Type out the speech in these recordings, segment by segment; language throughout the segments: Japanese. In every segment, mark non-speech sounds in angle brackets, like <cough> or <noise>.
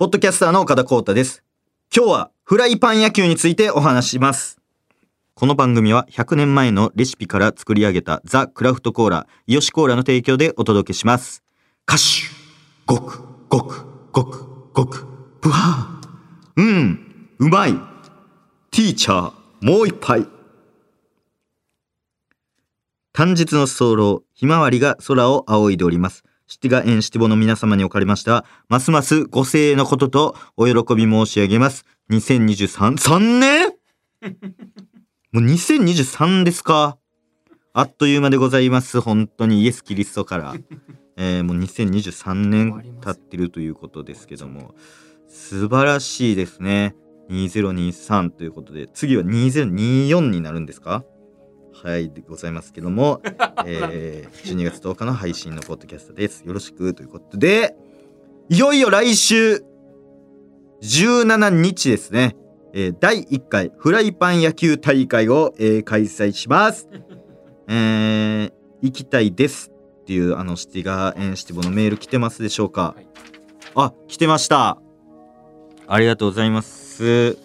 ポッドキャスターの岡田光太です。今日はフライパン野球についてお話します。この番組は100年前のレシピから作り上げたザ・クラフトコーラ、イヨシコーラの提供でお届けします。歌手ごく、ごく、ごく、ごく、ブワーうん、うまいティーチャー、もう一杯短日の早漏、ひまわりが空を仰いでおります。シティガエンシティボの皆様におかれましては、ますますご声援のこととお喜び申し上げます。2023、3年？<laughs> もう2023ですか？あっという間でございます。本当にイエス・キリストから。えーもう2023年経ってるということですけども、素晴らしいですね。2023ということで、次は2024になるんですか？はい、でございますけども、<laughs> えー、12月10日の配信のポッドキャストです。よろしくということで、いよいよ来週、17日ですね、えー第1回フライパン野球大会を、えー開催します。えー、行きたいですっていうあのシティガーエンシティボのメール来てますでしょうか、はいあ、来てました。ありがとうございます。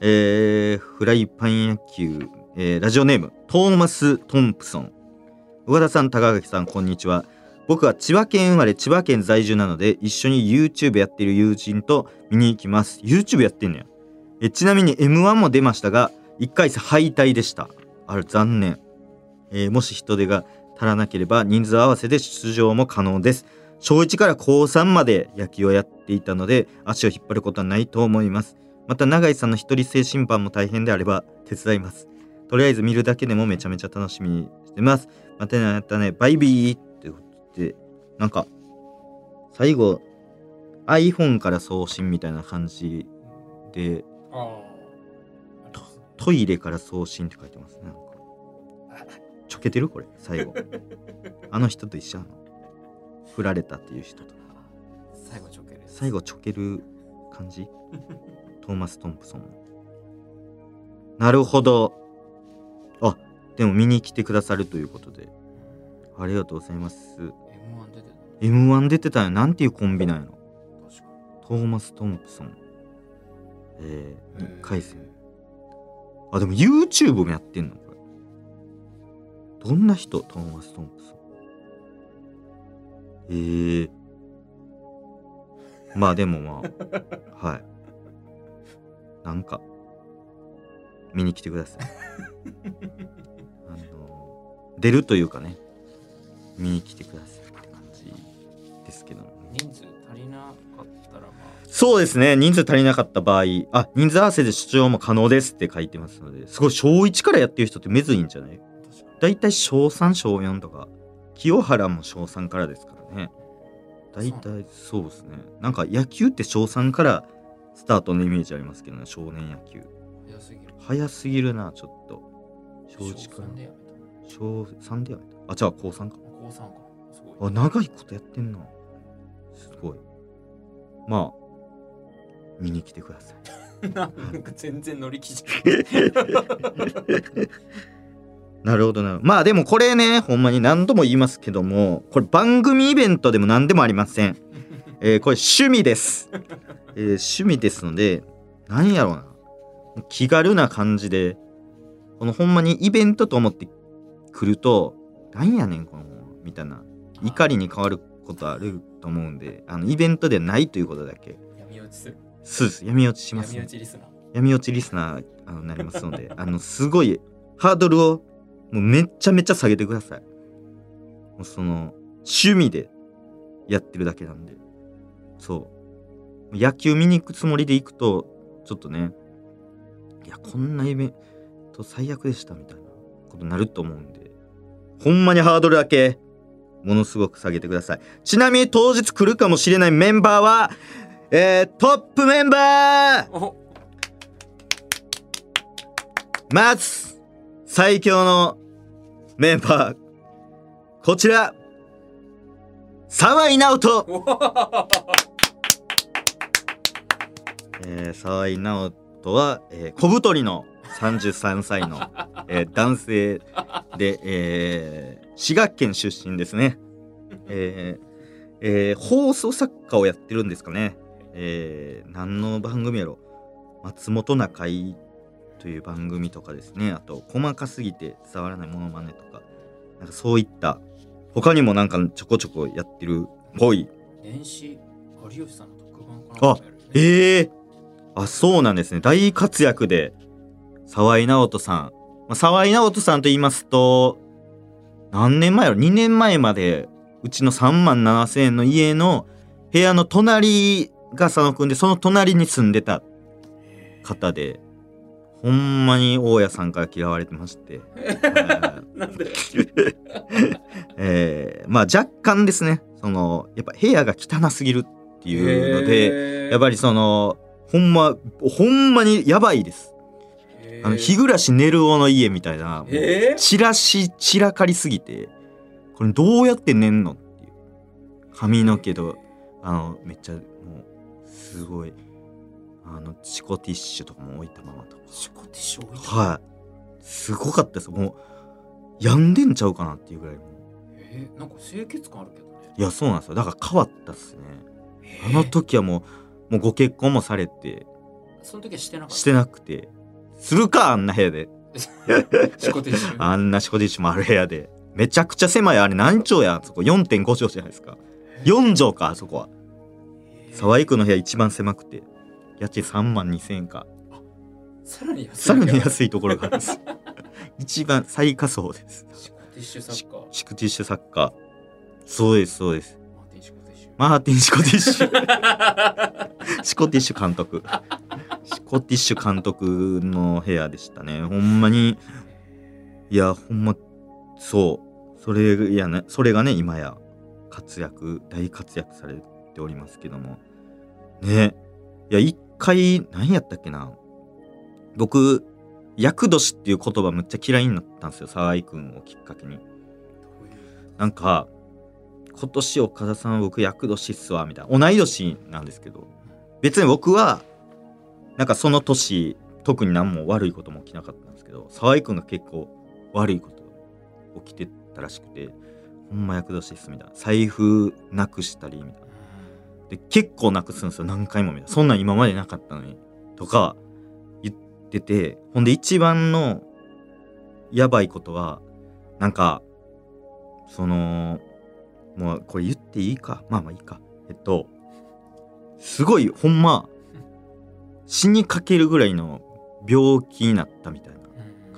えー、フライパン野球、えーラジオネームトーマス・トンプソン。岡田さん高垣さんこんにちは。僕は千葉県生まれ千葉県在住なので一緒に YouTube やってる友人と見に行きます。YouTube やってんのや。えちなみに M1 も出ましたが1回戦敗退でした。あれ残念、えーもし人手が足らなければ人数合わせで出場も可能です。小1から高3まで野球をやっていたので足を引っ張ることはないと思います。また永井さんの一人制審判も大変であれば手伝います。とりあえず見るだけでもめちゃめちゃ楽しみにしてます。またねまたね。バイビーってことでなんか最後 iPhone から送信みたいな感じであトイレから送信って書いてますね。なんか。ちょけてるこれ最後。あの人と一緒なの。振られたっていう人と最後ちょける最後ちょける感じ？トーマス・トンプソン。なるほどあでも見に来てくださるということで。ありがとうございます。M1 出て M1 出てたよ。なんていうコンビなんやろ。トーマス・トンプソン。えー、に1回戦。あでも YouTube もやってんの？これ。どんな人？トーマス・トンプソン。えー、まあでもまあ。<laughs> はい。なんか見に来てください。あの出るというかね見に来てくださいって感じですけど。も人数足りなかったらまそうですね。人数足りなかった場合あ人数合わせで出場も可能ですって書いてますのですごい小1からやってる人ってめずいんじゃない？あ確かだいたい小3小4とか清原も小3からですからね。だいたいそうですね。なんか野球って小3からスタートのイメージありますけどね。少年野球。に早すぎるなちょっと。小1か小三でらやめた小3でやめたあじゃあ高3か。高3か。すごい。あ長いことやってんな。すごい。まあ見に来てください。<laughs> なんか全然乗り気じ <laughs> なるほどな。るほどまあでもこれねほんまに何度も言いますけどもこれ番組イベントでも何でもありません、えーこれ趣味です、えー趣味ですので何やろうな気軽な感じでこのほんまにイベントと思って来るとなんやねんこのみたいな怒りに変わることあると思うんであのイベントではないということだけ。闇落ちする。そうです。闇落ちします、闇ね落ちリスナー。闇落ちリスナーあのなりますので <laughs> あのすごいハードルをもうめっちゃめちゃ下げてください。もうその趣味でやってるだけなんで。そう。野球見に行くつもりで行くとちょっとねいやこんなイベント最悪でしたみたいなことになると思うんで。ほんまにハードルだけものすごく下げてください。ちなみに当日来るかもしれないメンバーはえー、トップメンバー!おまず最強のメンバー。こちら沢井直人、えー、沢井直人は、えー小太りの33歳の、えー男性で、えー滋賀県出身ですね、えーえー放送作家をやってるんですかね。えー、何の番組やろ。松本中井という番組とかですね。あと細かすぎて伝わらないモノマネとか。なんかそういった他にもなんかちょこちょこやってるっぽい。年始有吉さんの特番かなんかもやるよねええあそうなんですね。大活躍で沢井直人さん、まあ、沢井直人さんと言いますと何年前やろ？2年前までうちの3万7千円の家の部屋の隣が佐野くんでその隣に住んでた方でほんまに大家さんから嫌われてまして、は <laughs> いなんで？<laughs> えーまあ若干ですね。そのやっぱ部屋が汚すぎるっていうのでやっぱりそのほんまほんまにやばいです。りあの日暮らし寝るおの家みたいなチラシ散らかりすぎてこれどうやって寝んのっていう。髪の毛とあのめっちゃもうすごいあのチコティッシュとかも置いたままとか。シコティッシュ置いたはい。すごかったです。もう病んでんちゃうかなっていうぐらいえー、なんか清潔感あるけどね。いやそうなんですよ。だから変わったっすね。えあの時はもうもうご結婚もされて。その時はしてなかった。してなくて。するかあんな部屋で。<laughs> あんなシコティッシュもある部屋で。めちゃくちゃ狭い。あれ何畳や？そこ。4.5畳じゃないですか。4畳かあそこは。え。ー沢井区の部屋一番狭くて。家賃3万2000円か。さらに安い。さらに安いところがあるんです。一番最下層です。シコティッシュサッカーシコティッシュサッカーそうですそうですマーティンシコティッシュ・シコティッシュ監督。シコティッシュ監督の部屋でしたね。ほんまにいやほんまそう。それやねそれがね今や活躍大活躍されておりますけども。ね。いや一回何やったっけな。僕厄年っていう言葉むっちゃ嫌いになったんですよ。沢井君をきっかけに。なんか今年岡田さん僕厄年っすわみたいな。同い年なんですけど。別に僕はなんかその年特に何も悪いことも起きなかったんですけど沢井君が結構悪いこと起きてたらしくてほんま厄年っすみたいな。財布なくしたりみたいな。で結構なくすんですよ。何回もみた。いなそんなん今までなかったのにとか言ってて。ほんで一番のやばいことはなんかそのもうこれ言っていいか？まあまあいいか。えっとすごいほんま死にかけるぐらいの病気になったみたいな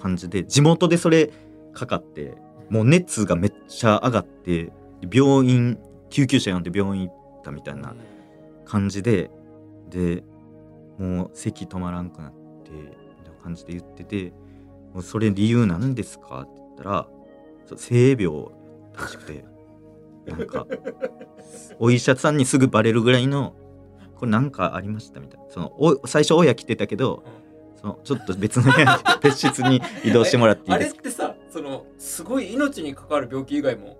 感じで地元でそれかかってもう熱がめっちゃ上がって病院救急車呼んで病院行ったみたいな感じででもう咳止まらんくなってみたいな感じで言ってて「もうそれ理由なんですか?」って言ったらそう性病らしくてなんかお医者さんにすぐバレるぐらいのこれなんかありましたみたいな。そのお最初親来てたけどそのちょっと別の部屋に <laughs> 別室に移動してもらっていいあれですかってさそのすごい命に関わる病気以外も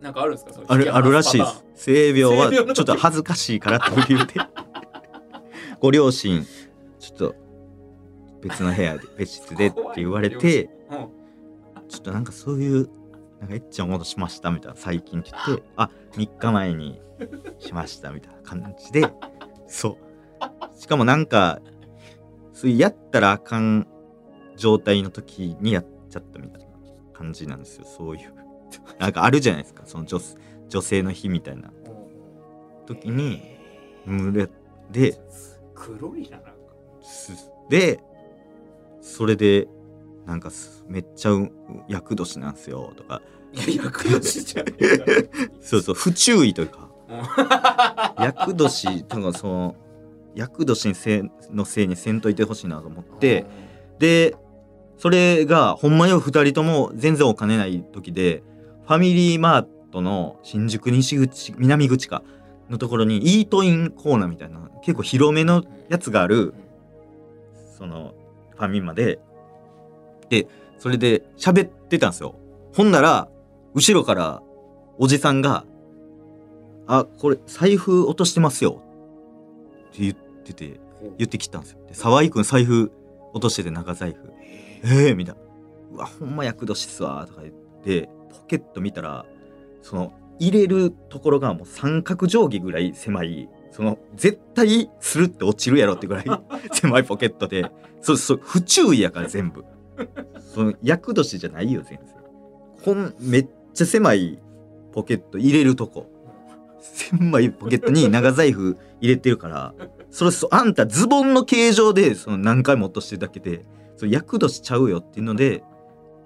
なんかあるんですか？そのあるあるらしいです。性病はちょっと恥ずかしいからっていう理由でご両親ちょっと別の部屋で別室でって言われてちょっとなんかそういうなんかエッチなことしましたみたいな最近って言ってあ。3日前にしましたみたいな感じで <laughs> そう。しかもなんかそういうやったらあかん状態の時にやっちゃったみたいな感じなんですよ。そういう。なんかあるじゃないですか。その女女性の日みたいな。時に群れで黒いななんか。すでそれでなんかすめっちゃう厄年なんすよとかいや役年じゃそうそう不注意というか。<laughs> うん厄年とかその厄年にせのせいにせんといてほしいなと思ってでそれがほんまよ2人とも全然お金ない時でファミリーマートの新宿西口南口かのところにイートインコーナーみたいな結構広めのやつがあるそのファミマで。でそれで喋ってたんですよ。ほんなら後ろからおじさんが「あこれ財布落としてますよ」って言ってて言ってきたんですよ。で沢井くん財布落としてて長財布。えー、みたいな「うわほんま厄年っすわ」とか言ってポケット見たらその入れるところがもう三角定規ぐらい狭いその絶対するって落ちるやろってぐらい <laughs> 狭いポケットでそうそう不注意やから全部。その厄年じゃないよ全然。こんめっちゃ狭いポケット入れるとこ。狭いポケットに長財布入れてるからそれそあんたズボンの形状でその何回も落としてるだけでそれ厄年ちゃうよっていうので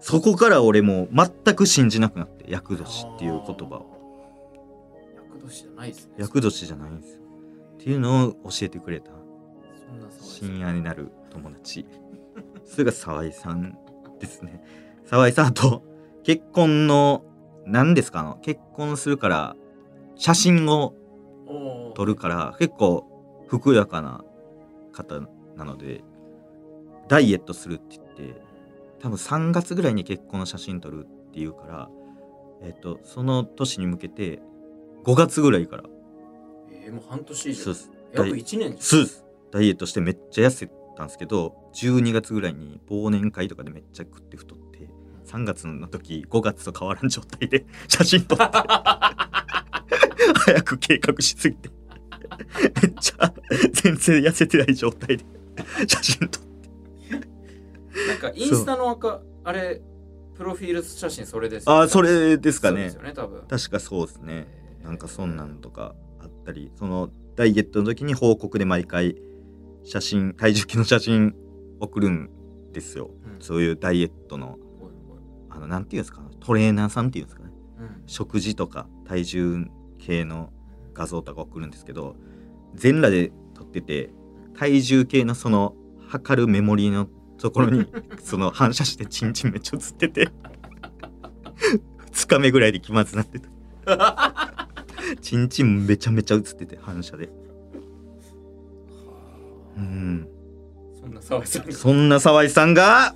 そこから俺もう全く信じなくなって厄年っていう言葉を。厄年じゃないですね。厄年じゃないんです。よっていうのを教えてくれた。深夜になる友達。それが沢井さんですね。沢井さんと結婚の何ですか？あの結婚するから写真を撮るから結構ふくよかな方なのでダイエットするって言って多分3月ぐらいに結婚の写真撮るっていうからえっとその年に向けて5月ぐらいから。えー、もう半年以上。そうです。約1年そうです。ダイエットしてめっちゃ痩せたんですけど12月ぐらいに忘年会とかでめっちゃ食って太って3月の時5月と変わらん状態で <laughs> 写真撮って早く計画しすぎてめっちゃ全然痩せてない状態で写真撮って。なんかインスタの赤あれプロフィール写真それですよああそれですかね。ね多分。確かそうですね。えー。なんかそんなんとかあったりそのダイエットの時に報告で毎回写真体重計の写真送るんですよ。うん。そういうダイエットのあのなんていうんですか？トレーナーさんっていうんですかね？うん。食事とか体重計の画像とか送るんですけど全裸で撮ってて体重計のその測るメモリーのところに <laughs> その反射してチンチンめっちゃ映ってて2日目ぐらいで気まずなってた。チンチンめちゃめちゃ映ってて反射で。うん。そんな沢井さんが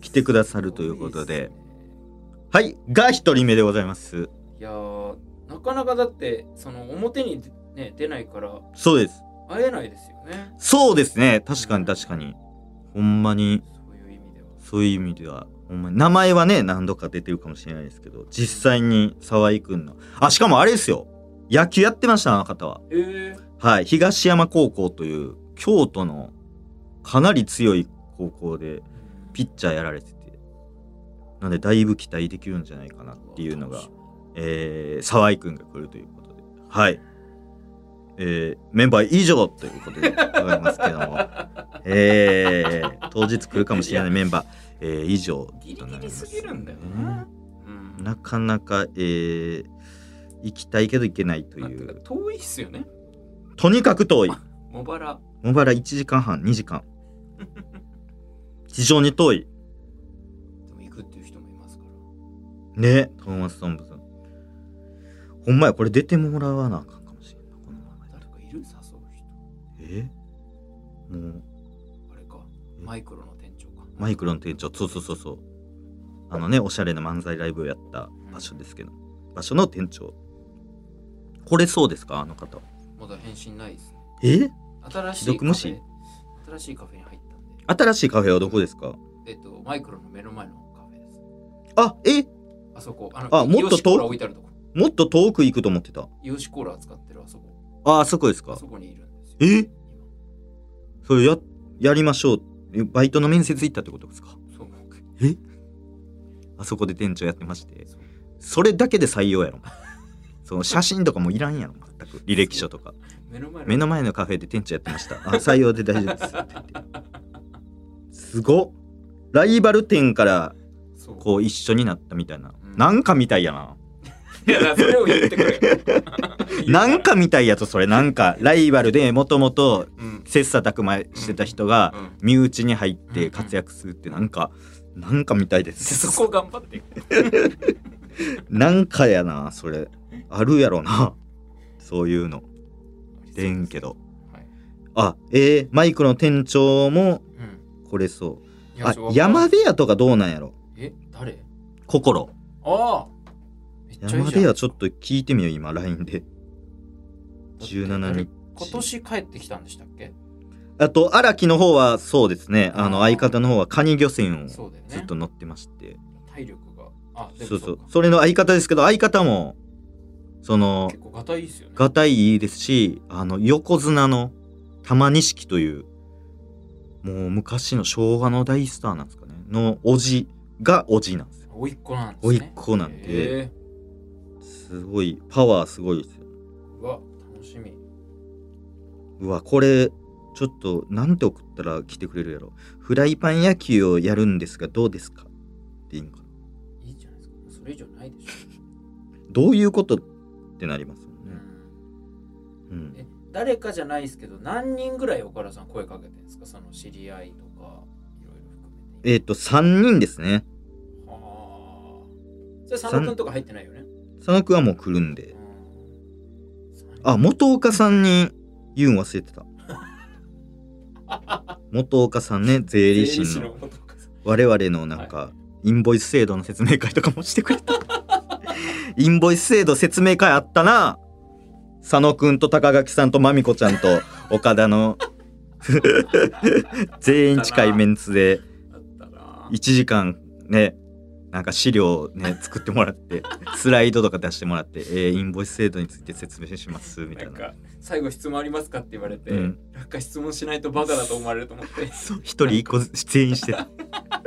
来てくださるということではいが一人目でございます。いやーなかなかだってその表にね出ないからそうです。会えないですよね。そうですね。確かに確かに。ほんまに。そういう意味では。そういう意味では。ほんまに。名前はね何度か出てるかもしれないですけど実際に沢井くんの。あしかもあれですよ。野球やってましたあの方は。えはい東山高校という京都のかなり強い高校でー、ピッチャーやられててなんでだいぶ期待できるんじゃないかなっていうのがえー、沢井くんが来るということで。はい。えー、メンバー以上ということでございますけども。<laughs> えー、当日来るかもしれないメンバー、えー、以上ギリギリとなりますすぎるんだよな、うんなかなか、えー、行きたいけど行けないという。遠いっすよね。とにかく遠い。<laughs> 茂原。茂原1時間半2時間。非常に遠いね。トーマス・トンプソン。ほんまやこれ出てもらわなあかんかもしれんないこのまま誰かいる？誘う人。え？もう。あれか。マイクロの店長か。マイクロの店長。そうそうそうそう。あのねおしゃれな漫才ライブをやった場所ですけど。場所の店長。これそうですか？あの方。まだ返信ないですね。え？新しいカフェ。新しいカフェに入ったんで。新しいカフェはどこですか？えっとマイクロの目の前のカフェです。あえ？あそこ。あのあもっと遠イオシコーラ置いてあるとこ。もっと遠く行くと思ってた？イオシコーラ使ってるあそこ。ああそこですか？あそこにいるんですよ。え？今。それややりましょう。えバイトの面接行ったってことですか？そう。え？あそこで店長やってまして。それだけで採用やろ。<laughs> その写真とかもいらんやろ。全く。履歴書とか。目の前の。目の前のカフェで店長やってました。あ採用で大丈夫ですって言って。すごっ。ライバル店からこう一緒になったみたいな、うん。なんかみたいやな。いやそれを言ってくれ。よ <laughs> なんかみたいやとそれ。なんかライバルでもともとうん。切磋琢磨してた人がうん。身内に入って活躍するってなんかなんかみたいでです。<laughs> そこ頑張って。<laughs> なんかやなそれ。あるやろな。そういうの。でんけど。はい。あえー、マイクの店長もうん。これそう。いあ山出屋とかどうなんやろ？え誰？心。ああ。めっちゃいい山じゃん。出屋ちょっと聞いてみよう今 LINE で。17日。今年帰ってきたんでしたっけ？あと荒木の方はそうですね。あのあー相方の方はカニ漁船をそうだよね。ずっと乗ってまして。体力が。あでもそうそう。か。それの相方ですけど相方もその結構ガタいいっすよね。がたいいいですしあの横綱の玉錦というもう昔の昭和の大スターなんですかね。のおじがおじなんですよ。甥っ子なんですね。甥っ子なんでへすごいパワーすごいですよ。ーうわ楽しみ。うわこれちょっとなんて送ったら来てくれるやろ。フライパン野球をやるんですがどうですかっていいんかな。いいじゃないですか。それ以上ないでしょ。どういうことってなりますもんうね、ん。うん。え誰かじゃないですけど何人ぐらい岡田さん声かけてるんですか？その知り合いとえっ、と3人ですね。はあ。それ佐野くんとか入ってないよね？佐野くんはもう来るんで。うん。あ元岡さんに言うん忘れてた。<laughs> 元岡さんね税理士の。の我々のなんか、インボイス制度の説明会とかもしてくれた。<laughs> インボイス制度説明会あったな。佐野くんと高垣さんとまみこちゃんと岡田の。<laughs> 全員近いメンツで1時間ねなんか資料ね <laughs> 作ってもらってスライドとか出してもらって、えーインボイス制度について説明しますみたいな。最後質問ありますかって言われて、うん。なんか質問しないとバカだと思われると思って。一人一個出演して。た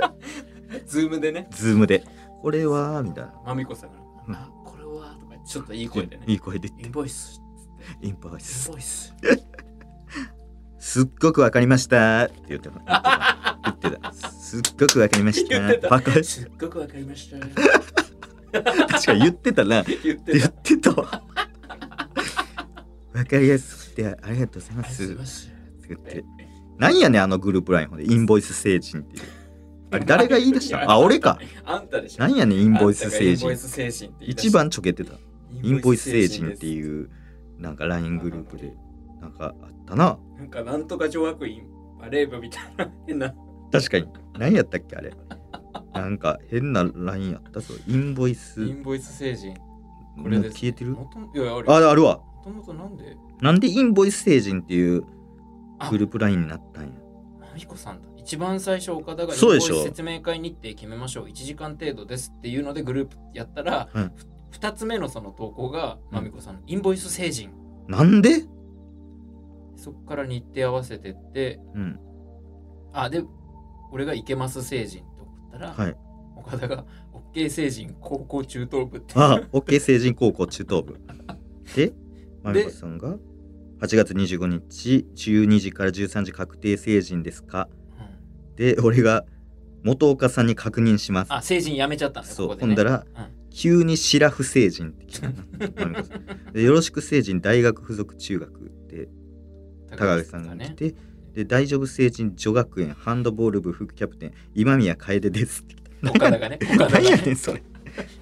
<laughs> ズームでね。ズームで「これは?」みたいな。まみこさんがうん「あこれは?」とかちょっといい声でね。いい声でインボイスインボイインスボイス。<laughs> すっごくわかりましたって言ってた言ってた。すっごくわかりました。バカすっごくわかりました。確かに言ってたな。言言ってた。ってたわ。わかりやすくてありがとうございます。ます。って言って。なんやねんあのグループラインほんでインボイス星人っていう。あれ誰が言い出した？の <laughs> あ俺か。あんたでしょ。なんやねんインボイス星人。一番ちょけてた。インボイス星人ってういうなんか LINE グループでなんかあったな。なんかなんとか女悪院バレー部みたいな変な確かに。何やったっけあれ。なんか変な LINE やったぞインボイス。インボイス星人。これです、消えてる？いやあるああるわ。もともとなんで？なんでインボイス星人っていうあ。グループ LINE になったんや？まみこさんだ。一番最初岡田がインそうでしょ。ボイス説明会日程決めましょう。1時間程度ですっていうのでグループやったら、うん。ふ2つ目のその投稿がうん。まみこさんのインボイス星人。なんで？そこから日程合わせてって。うん。あで俺がいけます星人と送ったら、はい。岡田が OK 星人高校中等部ってあ OK 成人高校中等部。<laughs> でまみこさんが8月25日12時から13時確定成人ですか？うん。で俺が元岡さんに確認します。あ星人やめちゃったんだよそうここでね。ほんだらうん。急にシラフ成人ってよ。<laughs> ろしく成人大学附属中学で高木さんが来て、で大丈夫成人女学園ハンドボール部副キャプテン今宮楓ですって。岡田がね <laughs> 岡田が何やね。んそれ。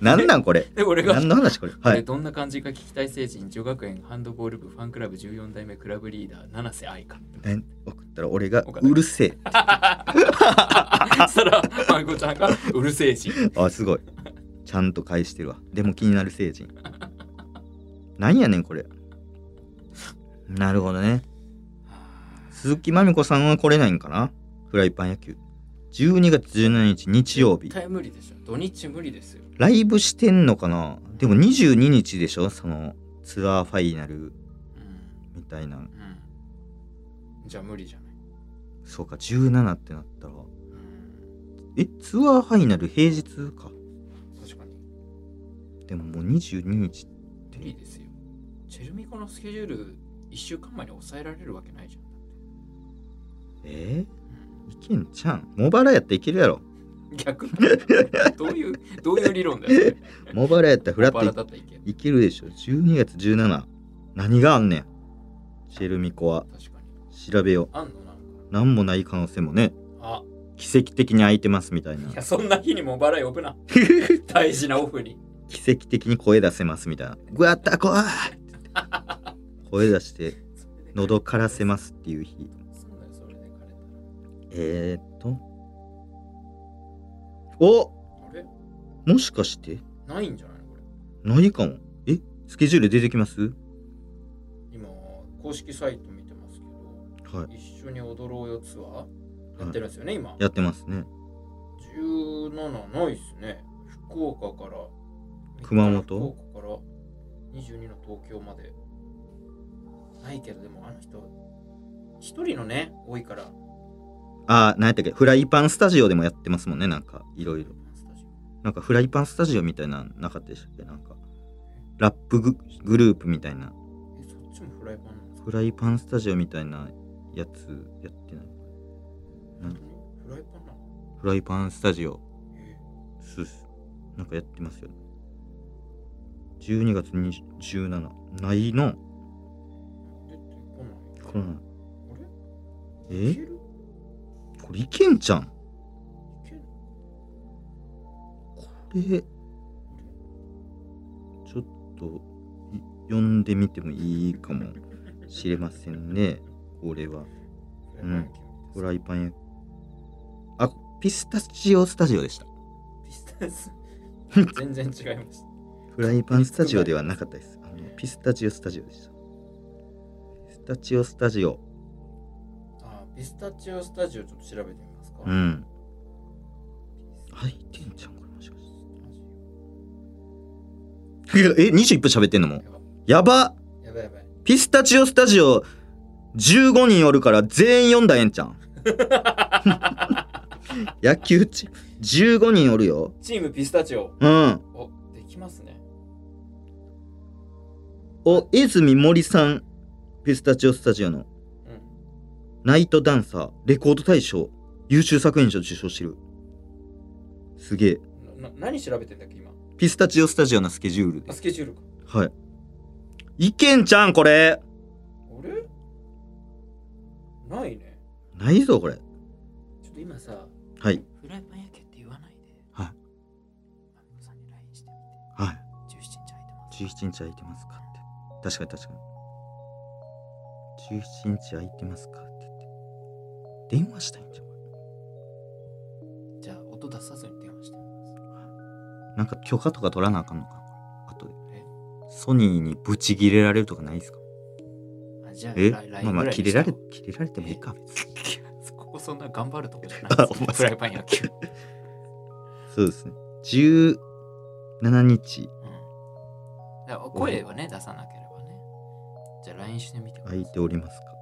なんなんこれ。<laughs> で俺が。何の話これ。こはい。れどんな感じか聞きたい星人女学園ハンドボール部ファンクラブ14代目クラブリーダー七瀬愛香ね送ったら俺がうるせえ。そらまみこちゃんがうるせえし。あすごい。ちゃんと返してるわ。でも気になる成人。なんやねんこれ。なるほどね鈴木まみこさんは来れないんかな？フライパン野球。12月17日日曜日。絶対無理でしょ。土日無理ですよ。ライブしてんのかな？でも22日でしょ？そのツアーファイナルうん。みたいな。うん。じゃあ無理じゃない？そうか17ってなったら。うん。えツアーファイナル平日か？確かに。でももう22日無理ですよ。チェルミコのスケジュール1週間前に抑えられるわけないじゃんえ？うんー、いけんちゃん。モバラやったらいけるやろ。逆に <laughs> どういうどういう理論だよ？モバラやったらフラッとだったらいける。いいけるでしょ。12月17何があんねん。シェルミコは。調べよう。あんのなんか。何もない可能性もね。あ。奇跡的に空いてますみたいな。いやそんな日にもバラ呼ぶな。<laughs> 大事なオフに。奇跡的に声出せますみたいな。ぐわったこわ声出して <laughs> 喉枯らせますっていう日えー、っと。お！あれ？もしかして？ないんじゃないの？これ。ないかも。え？スケジュール出てきます？今公式サイト見てますけどはい。一緒に踊ろうよツアーやってるんですよね、今？やってますね。17ないっすね。福岡から。熊本？福岡から。22の東京まで。ないけどでもあの人一人のね多いからあー何やったっけ？フライパンスタジオでもやってますもんねなんかいろいろ。なんかフライパンスタジオみたいなのなかったでしたっけ？なんかラップググループみたいな。オえそっちもフライパンフライパンスタジオみたいなやつやってない。本当にフライパンなのフライパンスタジオ。えすっすなんかやってますよ。ね12月20 17ないの？出てこない。これあれ？え？これいけんじゃん？これちょっとい読んでみてもいいかもしれませんね。これは。うん。フライパンや。あピスタチオスタジオでした。ピスタス全然違います。フライパンスタジオではなかったです。あのピスタチオスタジオでした。ピスタチオスタジオ。あピスタチオスタジオちょっと調べてみますか。うん。入ってんじゃんこれもしかして。え21分喋ってんのも？やば。やば。やばいピスタチオスタジオ15人おるから全員読んだらええんちゃん。<laughs> 野球チ15人おるよ。チームピスタチオ。うん。おできますね。お泉森さん。ピスタチオスタジオの。うんナイトダンサーレコード大賞優秀作品賞受賞してる。すげえ。なな何調べてんだっけ今？ピスタチオスタジオのスケジュールで。あスケジュールか。はい。いけんちゃんこれ。あれ？ないね。ないぞこれ。ちょっと今さはい。フライパン焼けって言わないで。はい。マミコさんに LINE してみて。はい。17日空いてます17日空いてますかって。確かに確かに。17日空いてますか。って言って電話したいんじゃんじゃあ音出さずに電話してみます。なんか許可とか取らなあかんのか後でえ？ソニーにブチ切れられるとかないですか？あじゃあえ？まあまあ切れられに切れられてもいいか。<laughs> ここそんな頑張るとこじゃあない <laughs> ですフライパン野球 <laughs> そうですね。17日。うん。声はね出さなければね。じゃあ LINE してみてください。空いておりますか？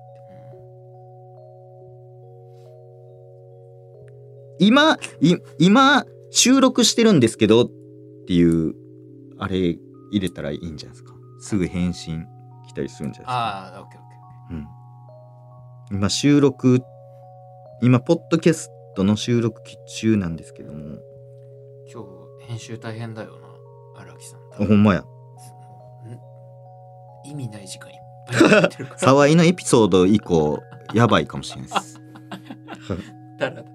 今い今収録してるんですけどっていうあれ入れたらいいんじゃないですか？すぐ返信来たりするんじゃないですか？ああオッケーオッケーうん、今収録今ポッドキャストの収録中なんですけども。今日編集大変だよな荒木さん。あほんまや。意味ない時間いっぱい沢井 <laughs> のエピソード以降やばいかもしれないです。<laughs> だらだら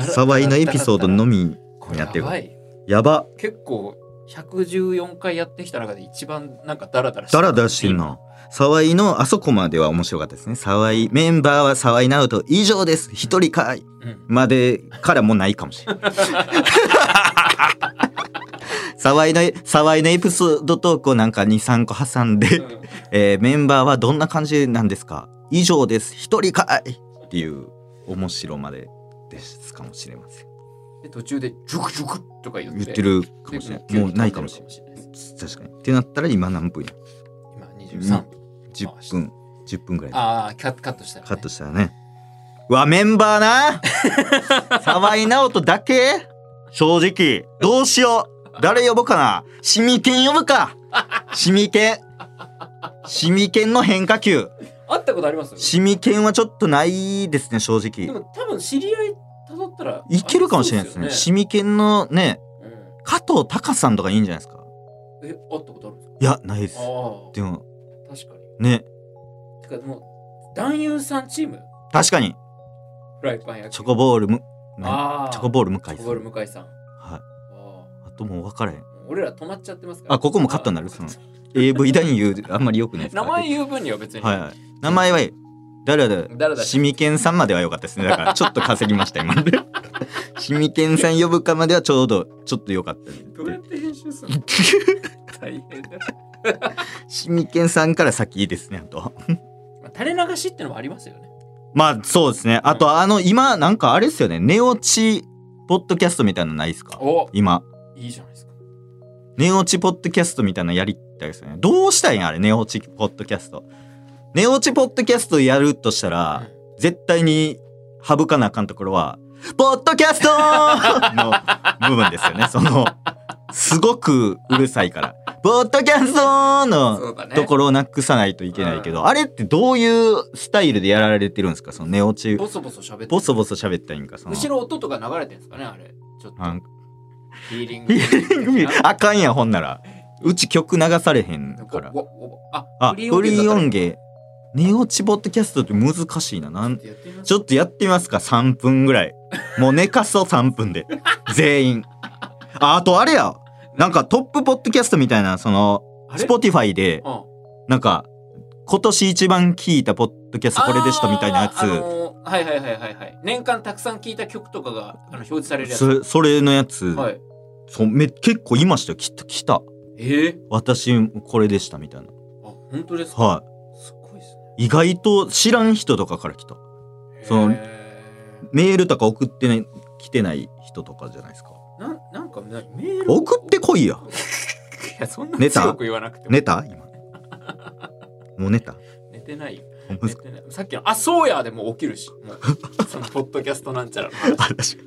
沢井のエピソードのみやってる。やば。いやば結構114回やってきた中で一番なんかダラダラダラダラしてんな。沢井のあそこまでは面白かったですね。沢井メンバーは沢井直人以上です。一人かいうん。までからもうないかもしれな <laughs> い沢井の沢井のエピソードトークをなんか23個挟んで、うん。えーメンバーはどんな感じなんですか？以上です。一人かいっていう面白までですかもしれません。で途中でジュクジュクとか言って言ってるかもしれない。でもうないかもしれない。確かに。ってなったら今何分や？今23分10分。10分ぐらいああカッカットしたら、ね、カットしたらね。うわメンバーな？<laughs> 沢井直人だけ？正直。どうしよう。誰呼ぼうかな？シミケン呼ぶか。シミケン。シミケンの変化球会ったことあります？シミケンはちょっとないですね正直。でも多分知り合い辿ったらいけるかもしれないですね。シミケンのね、よね加藤隆さんとかいいんじゃないですか？うん、え会ったことあるんですか？いや、ないです。ああ。でも、確かに。ね、てかもう男優さんチーム？確かに、フライパン焼き。チョコボールむ、ねああ。チョコボール向井チョコボーさん。ル向井さん。はい。ああ。ともう分からへん。あ俺ら止まっちゃってますから。あここもカットになる？その AV 男優、<laughs> あんまり良くないですか？ら。名前言う分には別に、はいはい。名前は、誰だ誰だ？シミケンさんまでは良かったですね。だから、ちょっと稼ぎました、今。<laughs> シミケンさん呼ぶかまではちょうど、ちょっと良かった。どうやって編集するの？大変だ、<laughs> シミケンさんから先ですね、あと。まあ、垂れ流しってのもありますよねまあそうですね。あとあの今なんかあれですよね。寝落ちポッドキャストみたいなのないですか？お今。いいじゃないですか寝落ちポッドキャストみたいなのやりたいですよねどうしたいんあれ寝落ちポッドキャスト寝落ちポッドキャストやるとしたら、絶対に省かなあかんところはポッドキャスト! <laughs> の部分ですよね。そのすごくうるさいから。ポッドキャスト!のところをなくさないといけないけど、あれってどういうスタイルでやられてるんですか？その寝落ち。ボソボソ喋って。ボソボソ喋ったんかその。後ろ音とか流れてるんですかねあれ？ちょっと。ヒーリング。ヒーリングあかんやんほんなら。うち曲流されへんから。ああフリー音だ源寝落ちポッドキャストって難しいな。なんちょっとやってみます？か？3分ぐらい。もう寝かそう3分で。<laughs> 全員。ああとあれや。なんかトップポッドキャストみたいなそのあれ？Spotify でうん。なんか今年一番聞いたポッドキャストこれでしたみたいなやつ、あのーはいはいはいはいはい。年間たくさん聞いた曲とかがあの表示されるやつ。それそれのやつ、はい。そうめ結構いましたよ。きっと来た。えー、私これでしたみたいな。あ本当ですか？はい意外と知らん人とかから来た。そのへメールとか送ってない来てない人とかじゃないですか。ーなんなんかなメール送ってこいや。<laughs> いやそんな強く言わなくても。寝た今。もう寝た <laughs> 寝てないよ。さっきの「あそうや」でもう起きるし。<laughs> そのポッドキャストなんちゃら。の話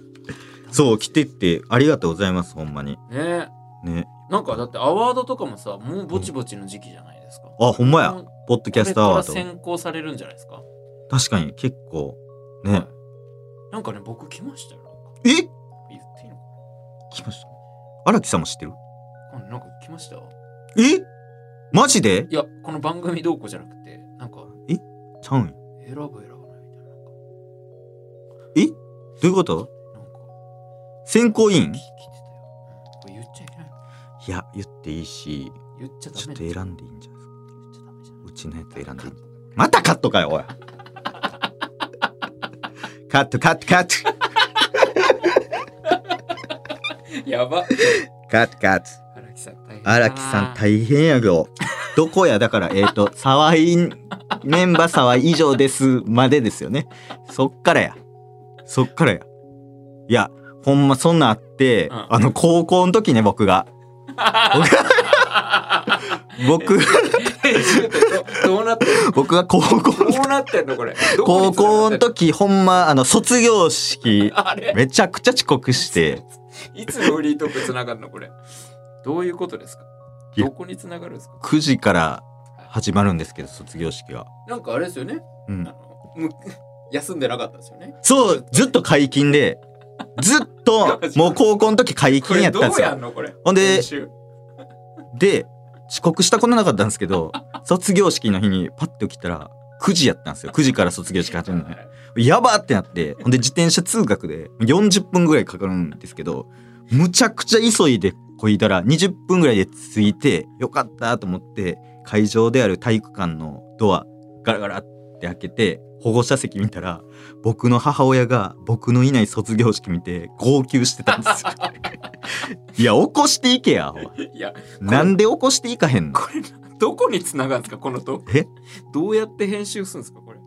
そう来てってありがとうございますほんまに。ね。ね。なんかだってアワードとかもさもうぼちぼちの時期じゃないですか。あほんまやポッドキャストアワード選考されるんじゃないですか？確かに結構。はいね。なんかね僕来ましたよえ？言っていいの来ました。荒木さんも知ってる？かななんか来ました？え？マジで？いやこの番組どうこうじゃなくてなんかちゃうんや。選ぶ選ばないみたいなえ？どういうこと？選考委員？いや言っていいし言っちゃダちょっメと選んでいいんじゃない？ちのやつ選んでいい。またカットかよおい。<laughs> カットカットカット。<laughs> やば。カットカット。荒木さん大変だな。荒木さん大変やけど。どこや？だからえっ、ー、と沢井メンバー沢井以上ですまでですよね。そっからや。そっからや。いやほんまそんなんあって、うん。あの高校の時ね僕が。僕 <laughs> なってんの？僕が高校どうなってんのこれ。どこ高校のに繋がってん時ほんまあの卒業式のあれ？めちゃくちゃ遅刻して。いつのフリートークつながるのこれ？どういうことですか？いやどこにつながるんですか？9時から始まるんですけど卒業式が、なんかあれですよね。うん、あのむ <laughs> 休んでなかったですよね。そうずっと解禁で <laughs> ずっともう高校の時解禁やったんですよ。やんのこれ？ほんで練習。で遅刻したことなかったんですけど <laughs> 卒業式の日にパッて起きたら9時やったんですよ。<laughs> 9時から卒業式始めるの。ねやばってなってほんで自転車通学で40分ぐらいかかるんですけどむちゃくちゃ急いでこいだら20分ぐらいで着いてよかったと思って会場である体育館のドアガラガラって開けて保護者席見たら僕の母親が僕のいない卒業式見て号泣してたんですよ <laughs> <laughs> いや起こしていけやおいいやなんで起こしていかへんの？これどこにつながるんですかこのトークえ？どうやって編集するんですかこれ？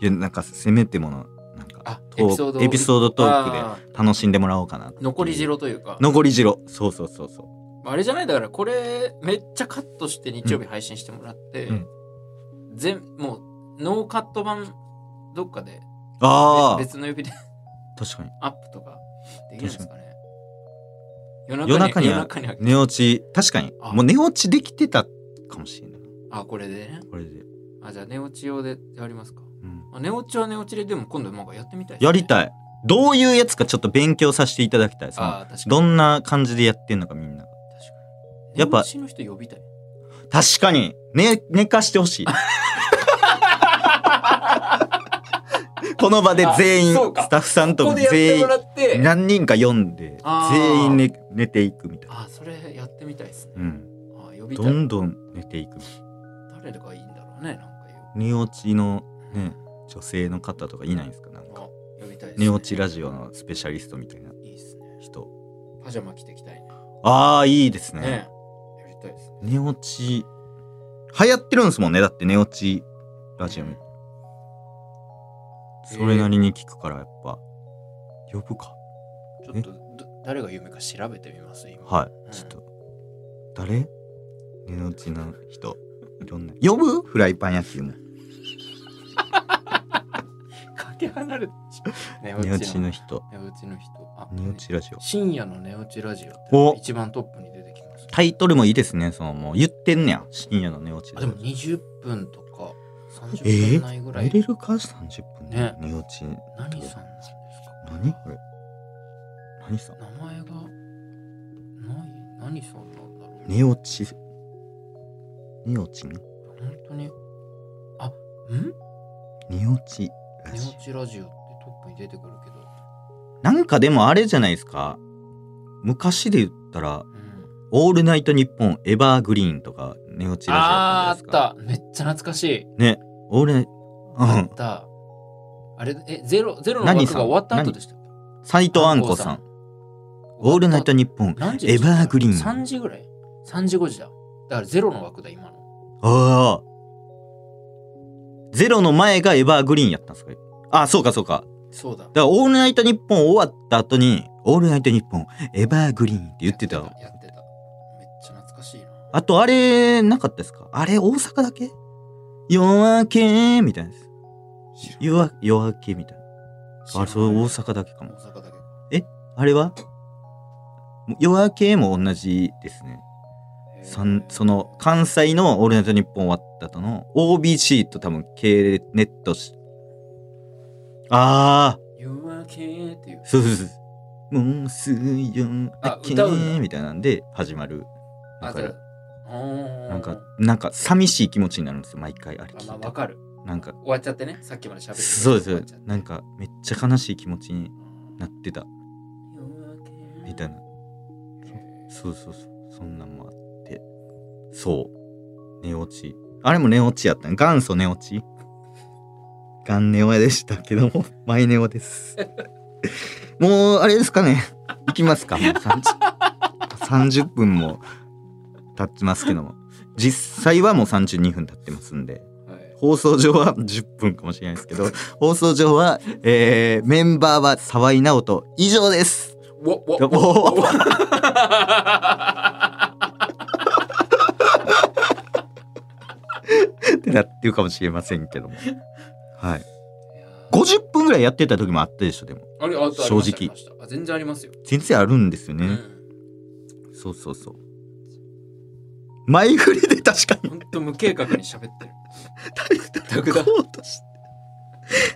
いやなんかせめてものなんかエピソードエピソードトークであ楽しんでもらおうかな残り汁というか。残り汁そうそうそうそう。あれじゃないだからこれめっちゃカットして日曜日配信してもらって、うん。全もうノーカット版どっかでああ別の指で確かに。アップとかできるんですかね夜夜中に寝落ち。確かに。あ。もう寝落ちできてたかもしれない。あこれで？ねこれで、あじゃあ寝落ち用でやりますか。うん。あ寝落ちは寝落ちででも今度なんかやってみたいね、やりたい。どういうやつかちょっと勉強させていただきたいそのどんな感じでやってんのかみんな。確かに。やっぱ寝落ちの人呼びたい。確かに。寝寝かしてほしい <laughs> この場で全員スタッフさんと全員何人か読んで全員寝寝ていくみたいな、あそれやってみたいですね、うん、あ呼びたい。どんどん寝ていく。誰がいいんだろうねなんか寝落ちのね女性の方とかいないんですか？なんあか呼びたいです、ね、寝落ちラジオのスペシャリストみたいないいっすね。人。パジャマ着てきたいね。ああいいですね。ね。やりたいですね。寝落ち。流行ってるんですもんねだって寝落ちラジオみそれなりに聞くからやっぱ。呼ぶか。ちょっとど誰が有名か調べてみます今。はい。うん。ちょっと。誰？寝落ちの人。いろんな呼ぶ？フライパン野球も。<laughs> かけ離れて寝寝落ちの人。寝落ちの人。あ寝落ちラジオ。深夜の寝落ちラジオってお一番トップに出てきますタイトルもいいですねそのもう。言ってんねや。深夜の寝落ちあでも20分とかえ30ー寝れるか？30分でね。寝落ち何さんなんですか？何？これ。何さん？名前がない。何さんなんだろう？寝落ち寝落ちね本当に？あん？寝落ちラ寝ジ落ちラジオってトップに出てくるけど。オなんかでもあれじゃないですか？昔で言ったらうん「オールナイトニッポンエバーグリーン」とか寝落ちラジオあーあっあった。めっちゃ懐かしい。ねオールナイトうん。あった。あれえゼロゼロの枠が終わった後でした斎藤あん。こさん。オールナイトニッポン。エバーグリーン。3時ぐらい。3時5時だ。だからゼロの枠だ今の。ああゼロの前がエバーグリーンやったんですか？あそうかそうか。そうだ。だから「オールナイトニッポン」終わった後に「オールナイトニッポンエバーグリーン」って言ってたやってたやってた。めっちゃ懐かしいな。あとあれなかったですか？あれ大阪だけ？夜明けみたいな。やつ夜明夜明けみたいな。あれそれ大阪だけかも。大阪だけ。かあれは？夜明けも同じですね。その関西の「オールナイトニッポン」終わった後の OBC と多分系ネットしああ夜明けっていう。そうそうそうもうすぐ夜明あけみたいなんで始まるなあんかななんかなんか寂しい気持ちになるんですよ毎回あれ聞いたまあわかる。なんか。終わっちゃってねさっきまで喋ってたそうですなんかめっちゃ悲しい気持ちになってた。みたいな。そうそうそう。そんなんもあって。そう。寝落ち。あれも寝落ちやったね元祖寝落ち？元ネオでしたけども。マイネオです。もうあれですかね。行きますかもう 30, 30分も経ってますけども。実際はもう32分経ってますんで。はい。放送上は10分かもしれないですけど放送上は、えーメンバーは沢井直人以上です。わわおわってなってるかもしれませんけども。はい。50分ぐらいやってた時もあったでしょでも。正直。全然ありますよ、全然あるんですよね、うん。そうそうそう前振りで確かに。ほんと無計画に喋ってる。タイトルコールし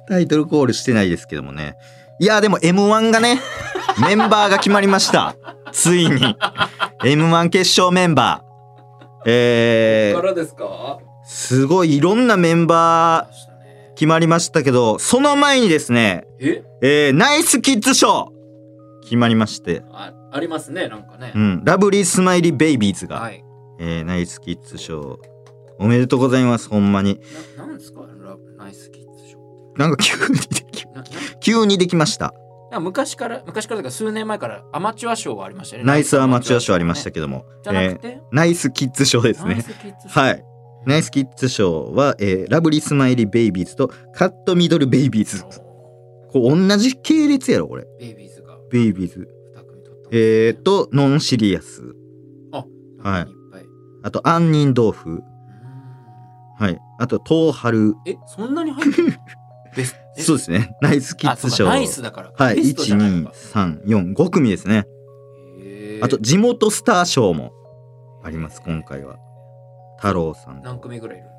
タイトルコール。してないですけどもね。いやでも m 1がね <laughs> メンバーが決まりました。ついに。m 1決勝メンバー。えー、からですか？すごいいろんなメンバー決まりましたけどその前にですねえ？えー、ナイスキッズ賞決まりまして、あありますねなんかね、うん、ラブリースマイリーベイビーズが、はいえーナイスキッズ賞おめでとうございますほんまに。ななんですかラナイスキッズショーなんか急にでき急にできました。昔から昔から数年前からアマチュア賞はありましたよね。ナイスアマチュア賞ありましたけども、じゃなくえーて、ナイスキッズ賞ですね。はいナイスキッズ賞は、えーラブリースマイリーベイビーズとカットミドルベイビー。ズこう同じ系列やろこれ。ベイビーズが。ベイビーズ2組取っー、とノンシリアスあはいあと杏仁豆腐。はい。あと東春。えそんなに入ってる <laughs> そうですね。ナイスキッズ賞。ナイスだからはい。ベストじゃないのか。12345組ですね。あと地元スター賞もあります今回は。太郎さん何組ぐらいいるんで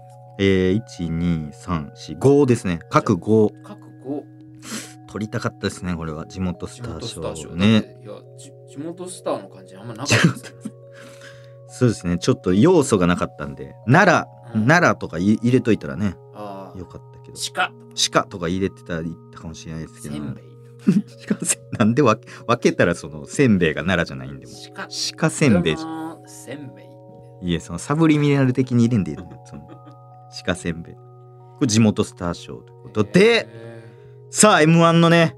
すか？えー、12345ですね。各5各5取りたかったですねこれは。地元ス地ター賞。賞ね地元スターの感じあんまなかったですよ。ね <laughs> そうですね。ちょっと要素がなかったんで奈良うん。奈良とかい入れといたらねあよかったけど。あ鹿。鹿とか入れてたらいったかもしれないですけど。せんべい鹿せなんで分け分けたらそのせんべいが奈良じゃないんでも。鹿。鹿せんべいじゃせんべい。いえそのサブリミナル的に入れんでいいのよその鹿せんべい。これ地元スター賞ということで。へさあ m 1のね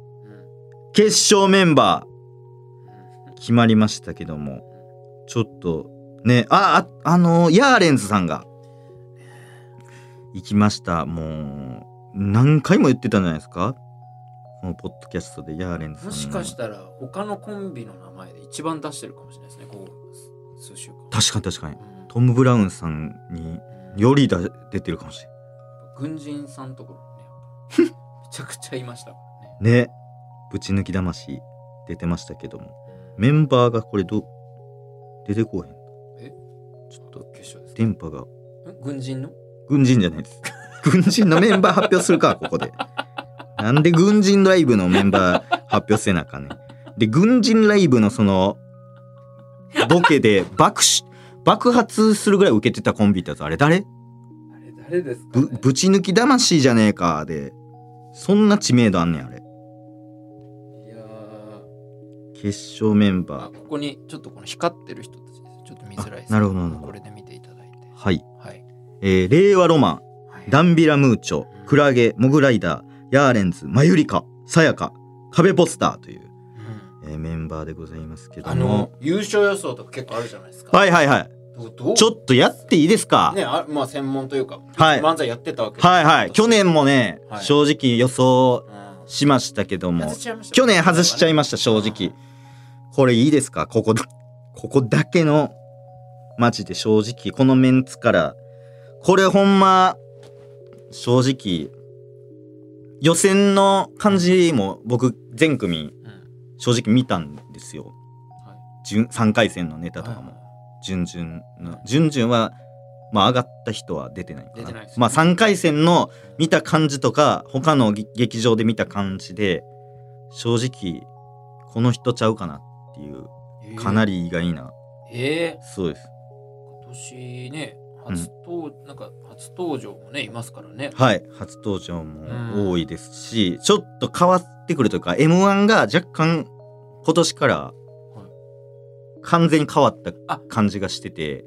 決勝メンバうん。ー決まりましたけども。ちょっとね。あああのヤーレンズさんが。行きました。もう何回も言ってたんじゃないですか。このポッドキャストでヤーレンズさんの。もしかしたら他のコンビの名前で一番出してるかもしれないですね。こう数週間。確かに確かに。うん。トム・ブラウンさんによりだ出てるかもしれ軍人さんところにね <laughs> めちゃくちゃいましたからね。ないね。ぶち抜き魂出てましたけども。メンバーがこれど出てこうへんえちょっと決勝です電波が。ん軍人の？軍人じゃないです。<laughs> 軍人のメンバー発表するかここで。なんで軍人ライブのメンバー発表せなあかんねん。で軍人ライブのそのボケで爆し爆発するぐらい受けてたコンビってやつあれ誰？あれ誰ですか、ね。ぶ、ぶち抜き魂じゃねえか。でそんな知名度あんねんあれ。いやー。決勝メンあバー。ここにちょっとこの光ってる人っと見づらいですあなるほどなるほど。これで見ていただいて。はい、はい、えー令和ロマンはい、ダンビラムーチョクラゲモグライダーヤーレンズマユリカさやか壁ポスターという、うん。えーメンバーでございますけどあもの優勝予想とか結構あるじゃないですか。はいはいはい。ちょっとやっていいですか、ねあまあ専門というか、はい。漫才やってたわけはいはい。去年もね、はい。正直予想うんしましたけども。外しちゃいました。去年外しちゃいました正直。これいいですか？ここここだけのマジで正直このメンツから。これほんま正直予選の感じも僕全組うん。正直見たんですよ。はい。準3回戦のネタとかも。準々の。準々はまあ上がった人は出てないのかな。まあ3回戦の見た感じとか他のぎ劇場で見た感じで正直この人ちゃうかなっていうえー。かなり意外な、えそうです年ね初登、なんか初登場もねいますからね。はい。初登場も多いですし、ちょっと変わってくるというか m 1が若干今年から完全に変わったあ。感じがしてて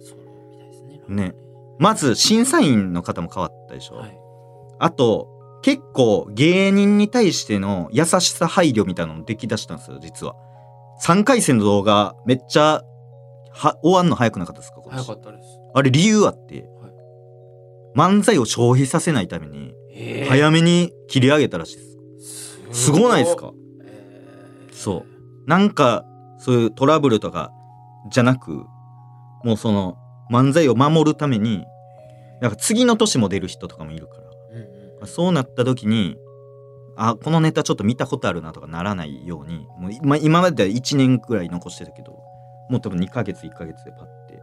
ねね。まず審査員の方も変わったでしょ、はい。あと結構芸人に対しての優しさ配慮みたいなのできだしたんですよ実は。3回戦の動画めっちゃは終わんの早くなかったですか今年？早かったです。あれ理由あって、はい。漫才を消費させないためにえー。早めに切り上げたらしいです、すごないですか？えー。そう。なんかそういうトラブルとかじゃなくもうその漫才を守るためになんか次の年も出る人とかもいるから。うんうん。そうなった時にあこのネタちょっと見たことあるなとかならないようにもう今今までは1年くらい残してたけどもう多分2ヶ月1ヶ月でパッて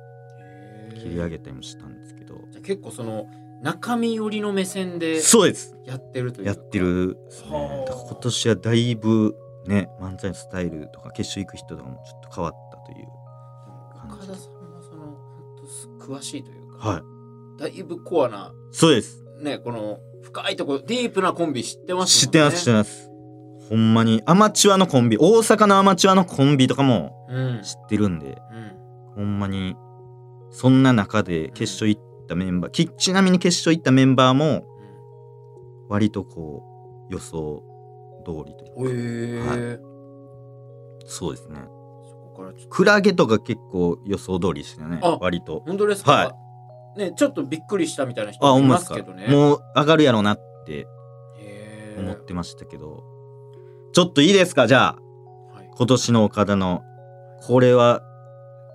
切り上げたりもしたんですけど、じゃあ結構その中身寄りの目線でそうです。やってるというか。やってるですね。はあ。だから今年はだいぶね漫才のスタイルとか決勝行く人とかもちょっと変わったという岡田さんもその本当す詳しいというか、はい。だいぶコアなそうです。ねこの深いところディープなコンビ知ってますもんね。知ってます知ってますほんまに。アマチュアのコンビ。大阪のアマチュアのコンビとかもうん。知ってるんで。うん。ほんまにそんな中で決勝行ったメンバーきちなみに決勝行ったメンバーも割とこう予想通りというか。うんへえ、そうですね。クラゲとか結構予想通りでしたよね。あ割と。本当ですか、はねちょっとびっくりしたみたいな人いますけどね。もう上がるやろうなって思ってましたけど、ちょっといいですか？じゃあはい、今年の岡田のこれは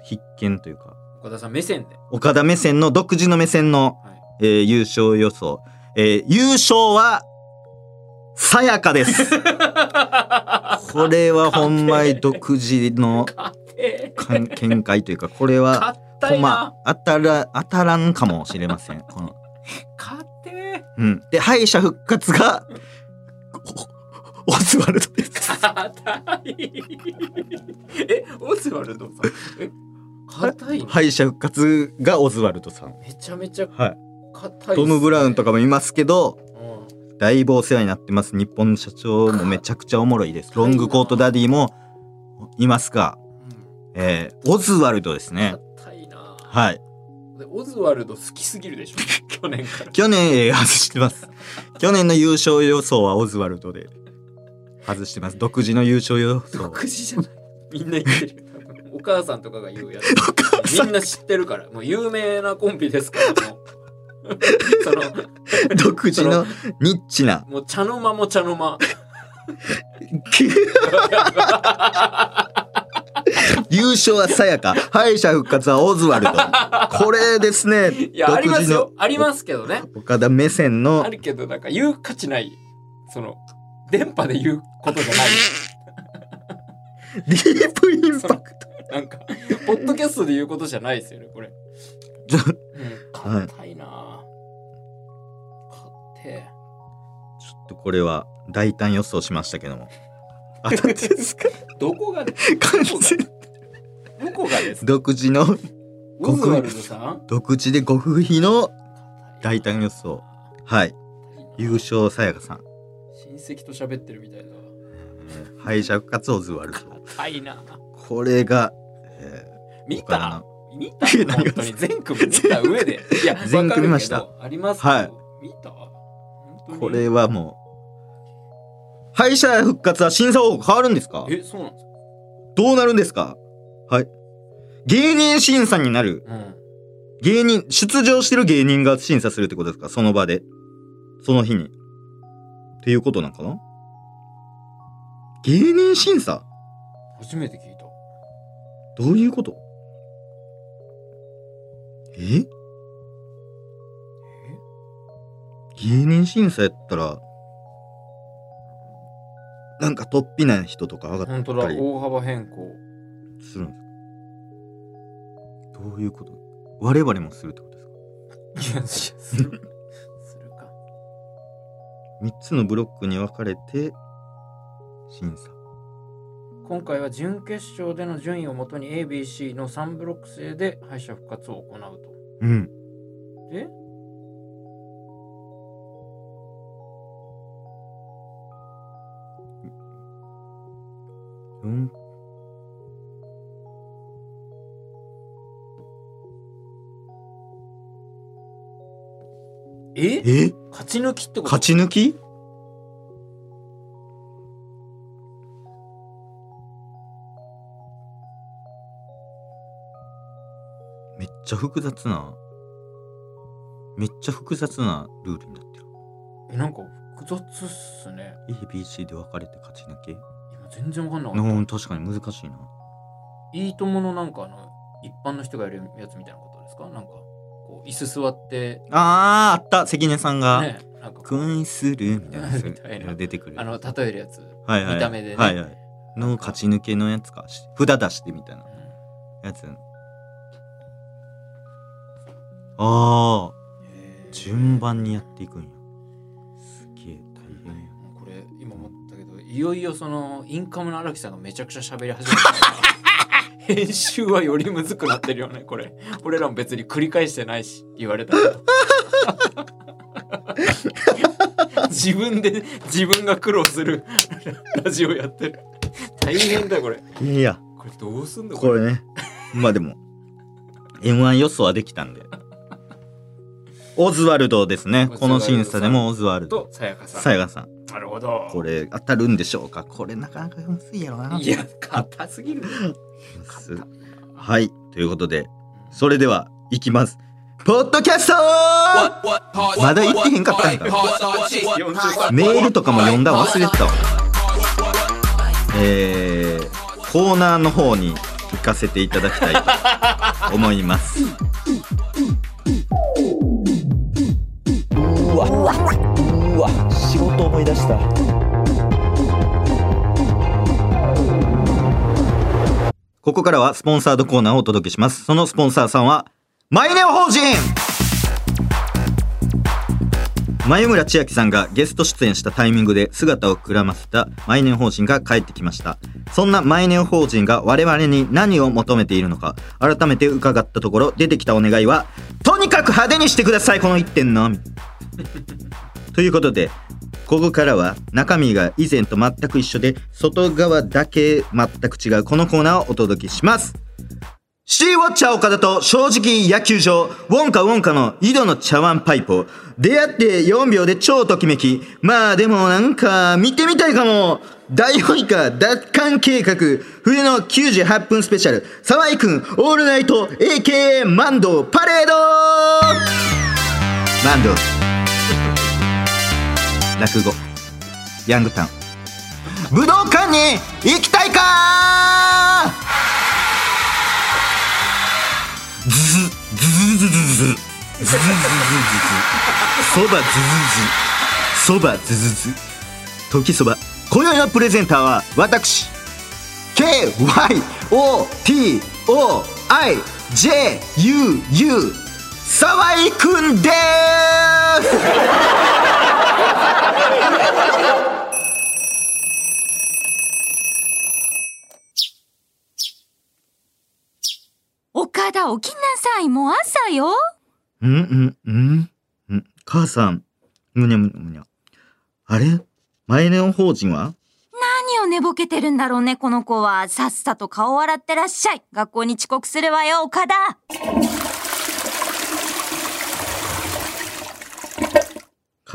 必見というか。岡田さん目線で、岡田目線の独自の目線の、はい、えー優勝予想、えー優勝はさやかです。<laughs> これはほんまに独自の見解というかこれはほんま当たら当たらんかもしれません。この、勝てうん、で敗者復活がおオズワルドです。<laughs> 硬いえオズワルドさん？え硬いの？敗者復活がオズワルドさん。めちゃめちゃはい。ね。トム・ブラウンとかもいますけどうん。だいぶお世話になってます。日本の社長もめちゃくちゃおもろいです。ロングコートダディもいますが、えー、オズワルドですね。硬いな。はい。でオズワルド好きすぎるでしょ？<laughs> 去年から。去年、えー外してます。去年の優勝予想はオズワルドで外してます。独自の優勝予想独自じゃない。みんな言ってる。お母さんとかが言うやつ。<laughs> みんな知ってるから。もう有名なコンビですからもう。<laughs> そのん独自のニッチな。もう茶の間も茶の間。<laughs> 優勝はさやか。敗者復活はオズワルド。これですね。いやありますよ。ありますけどね。岡田目線の。あるけどなんか言う価値ない。その電波で言うことじゃない。ディープインパクト。なんかポッドキャストで言うことじゃないですよねこれ。ちょうん。硬いな。硬い。ちょっとこれは大胆予想しましたけども。当たってですかどこがど完全こがですか？独自のオズワルドさん。独自で極秘の大胆予想。はい。優勝さやかさん親戚と喋ってるみたいだわ敗者復活オズワルド硬いな。これが、え見岡田たの。見た？<laughs> 本当に全組見た上で。いや <laughs> 全組見ました。あります？はい。見た？これはもう敗者復活は審査方法変わるんですか？えそうなんですか？どうなるんですか？はい。芸人審査になる。うん。芸人出場してる芸人が審査するってことですか？その場で。その日にっていうことなんかな？芸人審査？初めて聞いた。どういうこと？え？芸人審査やったらなんか突飛な人とか上が本当だ。ったり大幅変更。するんですか？どういうこと？我々もするってことですか？<laughs> いやする3つのブロックに分かれて審査今回は準決勝での順位をもとに ABC の3ブロック制で敗者復活を行うと。うん。で4え？え？勝ち抜きってこと？勝ち抜き？めっちゃ複雑なめっちゃ複雑なルールになってる。えなんか複雑っすね。ABC で分かれて勝ち抜け今全然わかんなかった。うん確かに難しいな。いいとものなんかあの一般の人がやるやつみたいなことですか？なんか椅子座ってあーあった。関根さんがねなんかこう恋するみたいなみたいな。出てくるあの例えるやつ、はいはい、見た目でね。はいはい。の勝ち抜けのやつか。し札出してみたいな。やつああへー。順番にやっていくんや。すげえ大変やこれ今思ったけどいよいよそのインカムの荒木さんがめちゃくちゃ喋り始めた編集はよりむずくなってるよねこれ。俺らも別に繰り返してないし言われたら <laughs> 自分で自分が苦労する <laughs> ラジオやってる。大変だよこれ。いや。これどうすんのこれね。まあでも M1 予想はできたんで。オズワルドですね。この審査でもオズワルド。とさやかさん。さやかさん。なるほど。これ当たるんでしょうか？これなかなかむずいやろな。いや硬すぎる。すはい。ということでそれではいきます。ポッドキャストまだ言ってへんかったんかメールとかも読んだん忘れてたわ。えー、コーナーの方に行かせていただきたいと思います。うわうわ仕事思い出したここからはスポンサードコーナーをお届けします。そのスポンサーさんはマイネオ法人。前村千秋さんがゲスト出演したタイミングで姿をくらませたマイネオ法人が帰ってきました。そんなマイネオ法人が我々に何を求めているのか改めて伺ったところ出てきたお願いはとにかく派手にしてくださいこの一点のみということでここからは中身が以前と全く一緒で外側だけ全く違うこのコーナーをお届けしますシティウォッチャー岡田と正直野球場、ウォンカウォンカの井戸の茶碗パイプを。出会って4秒で超ときめき。まあでもなんか見てみたいかも。大保以下奪還計画。冬の98分スペシャル。沢井くん、オールナイト、AKA マンド、パレードマンド。落語。ヤングタウン。武道館に行きたいかズズズズズズズズ。ズズズズそばズズ。ズそばズズズ。時そば。今宵のプレゼンターは私。KYOTOIJUU 沢井くんです。岡田起きなさいもう朝よ。うんうんうん。うん。母さん。むにゃむにゃむにゃ。あれ？前の法人は？何を寝ぼけてるんだろうねこの子は。さっさと顔洗ってらっしゃい。学校に遅刻するわよ岡田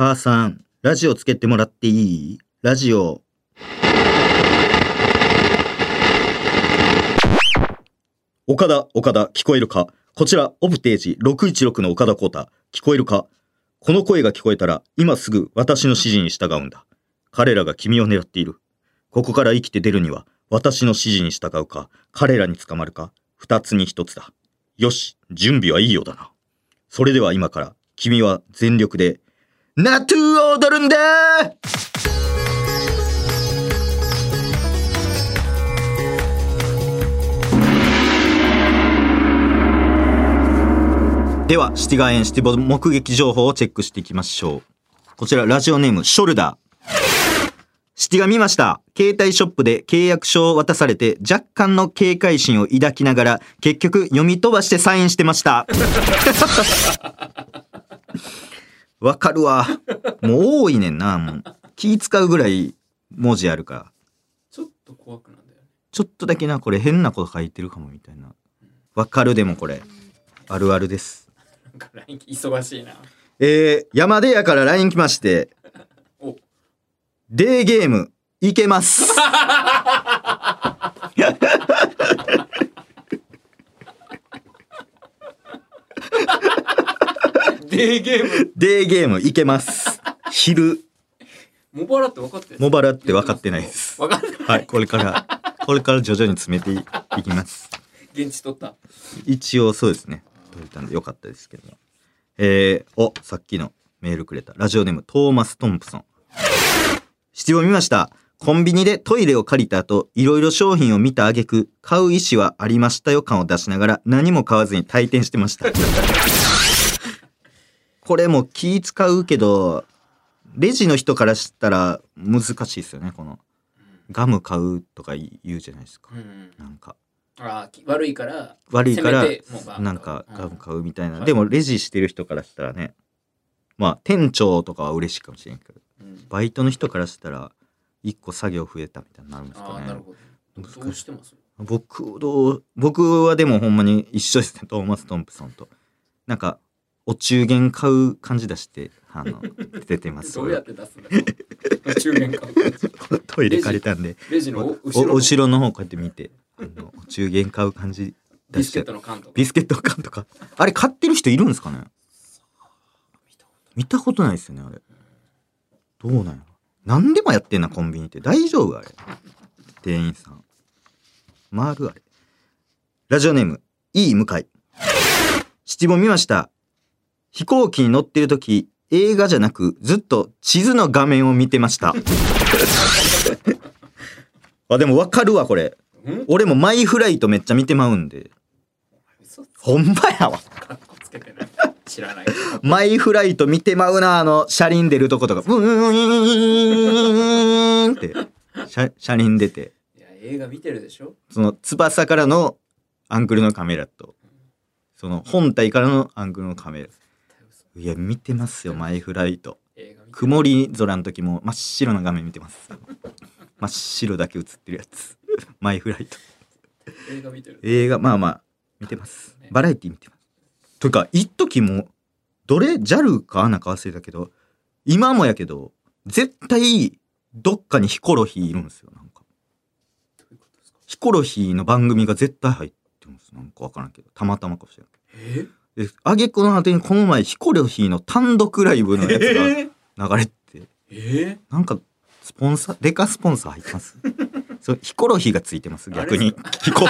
母さんラジオつけてもらっていい？ラジオ。岡田岡田聞こえるか？こちらオブテージ616の岡田光太。聞こえるか？この声が聞こえたら今すぐ私の指示に従うんだ。彼らが君を狙っている。ここから生きて出るには私の指示に従うか彼らに捕まるか二つに一つだ。よし準備はいいようだな。それでは今から君は全力でナトゥーを踊るんだ。ではシティガーエンシティボ目撃情報をチェックしていきましょう。こちらラジオネームショルダー。シティが見ました。携帯ショップで契約書を渡されて若干の警戒心を抱きながら結局読み飛ばしてサインしてました。<laughs> わかるわ。もう多いねんな。もう気使うぐらい文字あるから。ちょっと怖くなんだよね。ちょっとだけなこれ変なこと書いてるかもみたいな。わかるでもこれ。あるあるです。なんか LINE 忙しいな。えー、山出屋から LINE 来まして。お。デーゲームいけます <laughs> デーゲーム。デーゲームいけます。昼。モバラって分かってる？モバラって分かってないです。分かってない。はいこれからこれから徐々に詰めていきます。現地取った。一応そうですね。取れたんでよかったですけども。えー、おさっきのメールくれた。ラジオネームトーマス・トンプソン。質問見ました。コンビニでトイレを借りた後いろいろ商品を見た挙句買う意思はありましたよ感を出しながら何も買わずに退店してましたこれも気使うけどレジの人からしたら難しいですよねこの。ガム買うとか言うじゃないですか。うんうんなんか。あ悪いから悪いからなんかガム買うみたいな、はい。でもレジしてる人からしたらねまあ店長とかは嬉しいかもしれんけどうん。バイトの人からしたら一個作業増えたみたいになるんですあかね。あなるほど。どうしてます？僕どう僕はでもほんまに一緒ですね。トーマス・トンプソンと。なんかお中元買う感じ出してあの出てます。どうやって出すんだよ。中元かトイレ借りたんでレジのお後ろお後ろの方こうやって見てあのお中元買う感じビスケッ出してトの缶とか。ビスケット缶とか。あれ買ってる人いるんですかね？見たことないですよねあれ。どうなんやろ。何でもやってんなコンビニって。大丈夫あれ。店員さん。回るあれ。ラジオネームいい向井。七本見ました飛行機に乗ってる時映画じゃなくずっと地図の画面を見てました。<laughs> あでもわかるわこれ。うん？俺もマイフライトめっちゃ見てまうんで。ほんまやわ。かっこつけてない。知らない。マイフライト見てまうな、あの、車輪出るとことか、ブーンって、車車輪出て、いや映画見てるでしょ？その翼からのアングルのカメラと、その本体からのアングルのカメラ。いや、見てますよ、マイフライト。曇り空の時も真っ白な画面見てます。真っ白だけ映ってるやつ。<laughs> マイフライト。映画見てる映画、まあまあ、見てます。バラエティ見てます。というか、一時も、どれ、JAL かなんか忘れたけど、今もやけど、絶対、どっかにヒコロヒーいるんですよ、なんか。ヒコロヒーの番組が絶対入ってるんです。なんかわからんけど、たまたまかもしれえ？ない。で、あげくの果てにこの前、ヒコロヒーの単独ライブのやつえが流れてて、えなんか、スポンサー、デカスポンサー入ってます。<laughs> そう、ヒコロヒーがついてます、逆に。ヒコ、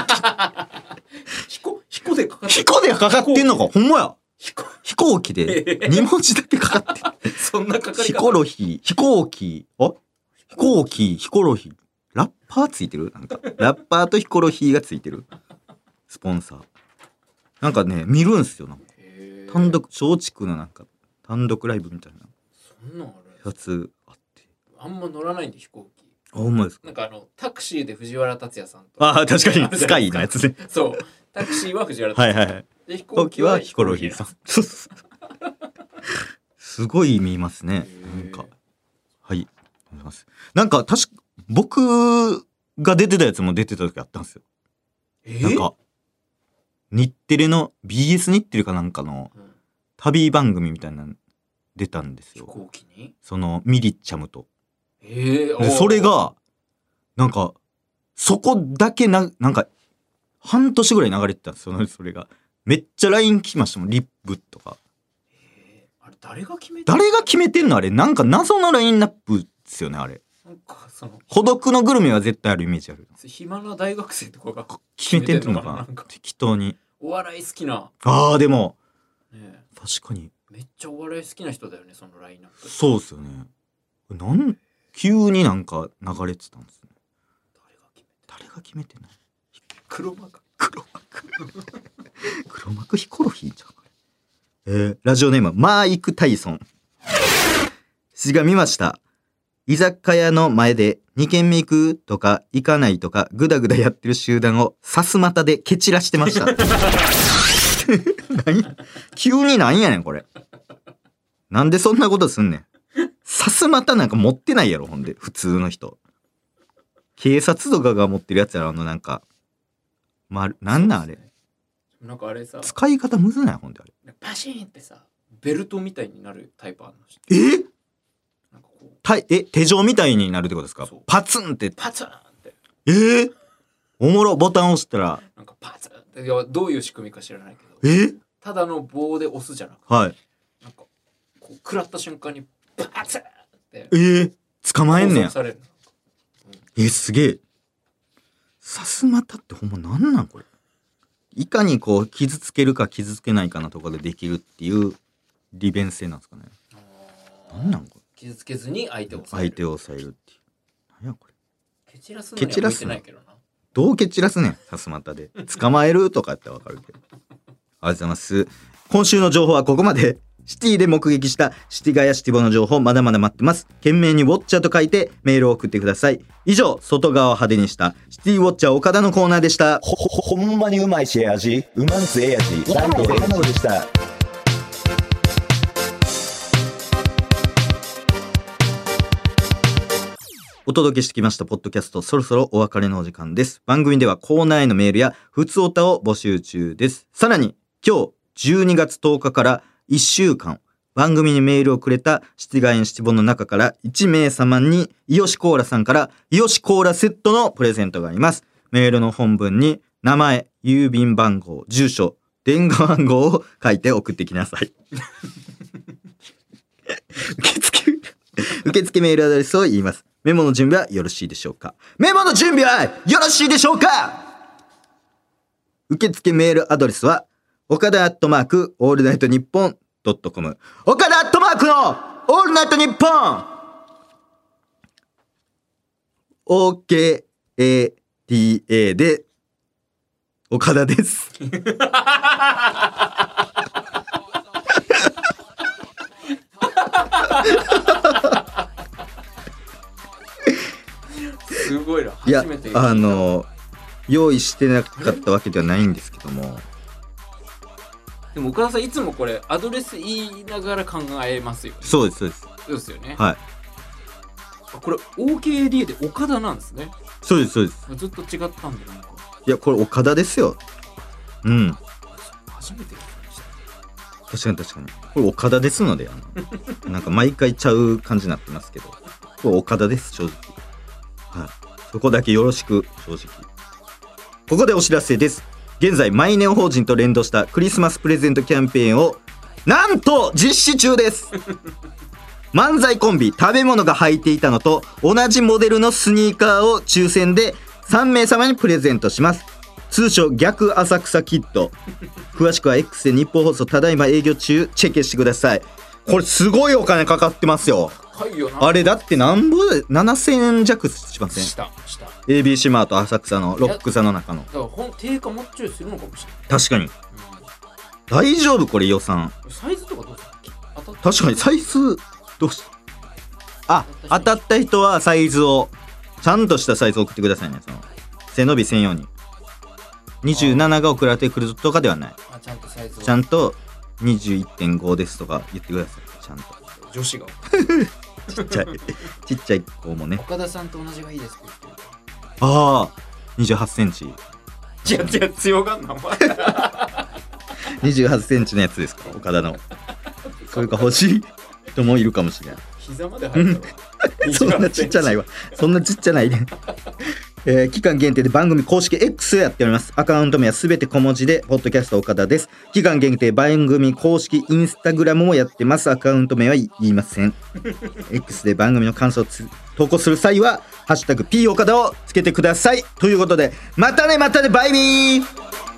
ヒコ？ヒコでかかってヒコでかかってんのか？ほんまや。飛行機で <laughs> 2文字だけかかってる。そんなかかりヒ方コロヒー、飛行機、あ？飛行機、ヒコロヒー。ラッパーついてる？なんか、ラッパーとヒコロヒーがついてる。スポンサー。なんかね、見るんすよ。なんか単独、松竹のなんか、単独ライブみたいなそんなんあるやつあって。あんま乗らないんで飛行機あ、ほんまですか？なんかあのタクシーで藤原竜也さんとああ、確かに、<laughs> スカイのやつね。そうタクシーは藤原竜也はいはいはい。で飛飛行機はヒコロヒーさん。<laughs> すごい見ますね。なんか。はい。なんか、確か、僕が出てたやつも出てた時あったんですよ。えなんか、日テレの、BS 日テレかなんかのうん。旅番組みたいなの出たんです飛よ。行機に？その、ミリッチャムと。ええで、それが、なんか、そこだけな、なんか、半年ぐらい流れてたんですよ、それが。めっちゃ LINE 来ましたもん、リップとか。えーあれ誰が決めた誰が決めてんの？あれ。なんか謎のラインナップですよねあれその孤独のグルメは絶対あるイメージある。暇な大学生とかが決めてんのかな？適当に。お笑い好きな、あーでもね、確かに。めっちゃお笑い好きな人だよねそのラインナップ。そうっすよね。なん急になんか流れてたんですね。誰が決めた誰が決めてない黒幕。黒幕。黒幕ヒコロヒーじゃんえー、ラジオネームマーイク・タイソン。<laughs> 詩が見ました居酒屋の前で2軒目行くとか行かないとかグダグダやってる集団をさすまたで蹴散らしてました。何？急になんやねんこれ。なんでそんなことすんねん。さすまたなんか持ってないやろほんで普通の人。警察とかが持ってるやつやろあのなんかまるなんなんあれ。なんかあれさ。使い方むずないほんであれ。パシーンってさベルトみたいになるタイプあるの知ってえ？たえ手錠みたいになるってことですか？そう。パツンって。パツンって。えー、おもろボタン押したら。なんかパツンって。いやどういう仕組みか知らないけど。え？ただの棒で押すじゃなくてはい。なんかこう食らった瞬間にパツンって。えー、捕まえんねや。拘束される。えすげえ。さすまたってほんまなんなんこれ？いかにこう傷つけるか傷つけないかなとかでできるっていう利便性なんですかね。なんなんこれ？傷つけずに相手を抑える。相手を抑えるっていう。なんやこれ。蹴散らすのには向いてないけどな。どう蹴散らすねんさすまたで。捕まえるとかってわかるけど。ありがとうございます。今週の情報はここまで。シティで目撃したシティガヤシティボの情報まだまだ待ってます。懸命にウォッチャーと書いてメールを送ってください。以上外側を派手にしたシティウォッチャー岡田のコーナーでした。ほ、ほ、ほんまにうまいし、ええ味。うまんすええ味。ライト山野でした。お届けしてきましたポッドキャストそろそろお別れのお時間です。番組ではコーナーへのメールやふつおたを募集中です。さらに今日12月10日から1週間番組にメールをくれたシティガエンシティボンの中から1名様にイヨシコーラさんからイヨシコーラセットのプレゼントがあります。メールの本文に名前郵便番号住所電話番号を書いて送ってきなさい。<laughs> 受付受付メールアドレスを言います。メモの準備はよろしいでしょうか？メモの準備はよろしいでしょうか？受付メールアドレスは、岡田アットマークオールナイトニッポンドットコム。岡田アットマークのオールナイトニッポン ! OKADA で、岡田です。<laughs> すごいな。いや初めて聞い、たあ、の、用意してなかったわけではないんですけども、でも岡田さんいつもこれアドレス言いながら考えますよ。そうです、そうです。そうですよね。はい。あこれ OKD で岡田なんですね。そうです、そうです。ずっと違ったんでなんかいや、これ岡田ですよ。うん。初めて聞きました。確かに確かに。これ岡田ですので、あの、なんか毎回ちゃう感じになってますけど、これ岡田です、正直。はい。そこだけよろしく、正直。ここでお知らせです。現在、マイネオ法人と連動したクリスマスプレゼントキャンペーンを、なんと実施中です <laughs> 漫才コンビ食べ物が履いていたのと同じモデルのスニーカーを抽選で3名様にプレゼントします通称逆浅草キッド詳しくは X で日本放送ただいま営業中チェックしてくださいこれすごいお金かかってますよ高いよな。あれだってなんぼで7000円弱しません？したした。だ ABC マート浅草のロック座の中の。からほん定価もうちょいするのかもしれない、確かに。大丈夫これ予算。うんサイズとかどうすたっ確かにサイズどうしあ当たった人。はサイズをちゃんとしたサイズを送ってくださいねその。背伸び専用に。27が送られてくるとかではない。あちゃんとサイズを。ちゃんと21.5ですとか言ってください。ちゃんと。女子がちっちゃいちっちゃい子もね。岡田さんと同じがいいですって言ってああ28センチ。るいやいや強がんなお前。28センチのやつですか？岡田の。それか欲しい人もいるかもしれない膝まで入 <laughs> そんなちっちゃないわ。<laughs> そんなちっちゃないね。えー期間限定で番組公式 X をやっております。アカウント名はすべて小文字で、ポッドキャスト岡田です。期間限定番組公式インスタグラムもやってます。アカウント名は言いません。X で番組の感想をつ投稿する際は、ハッシュタグ P 岡田をつけてください。ということで、またねまたねバイビー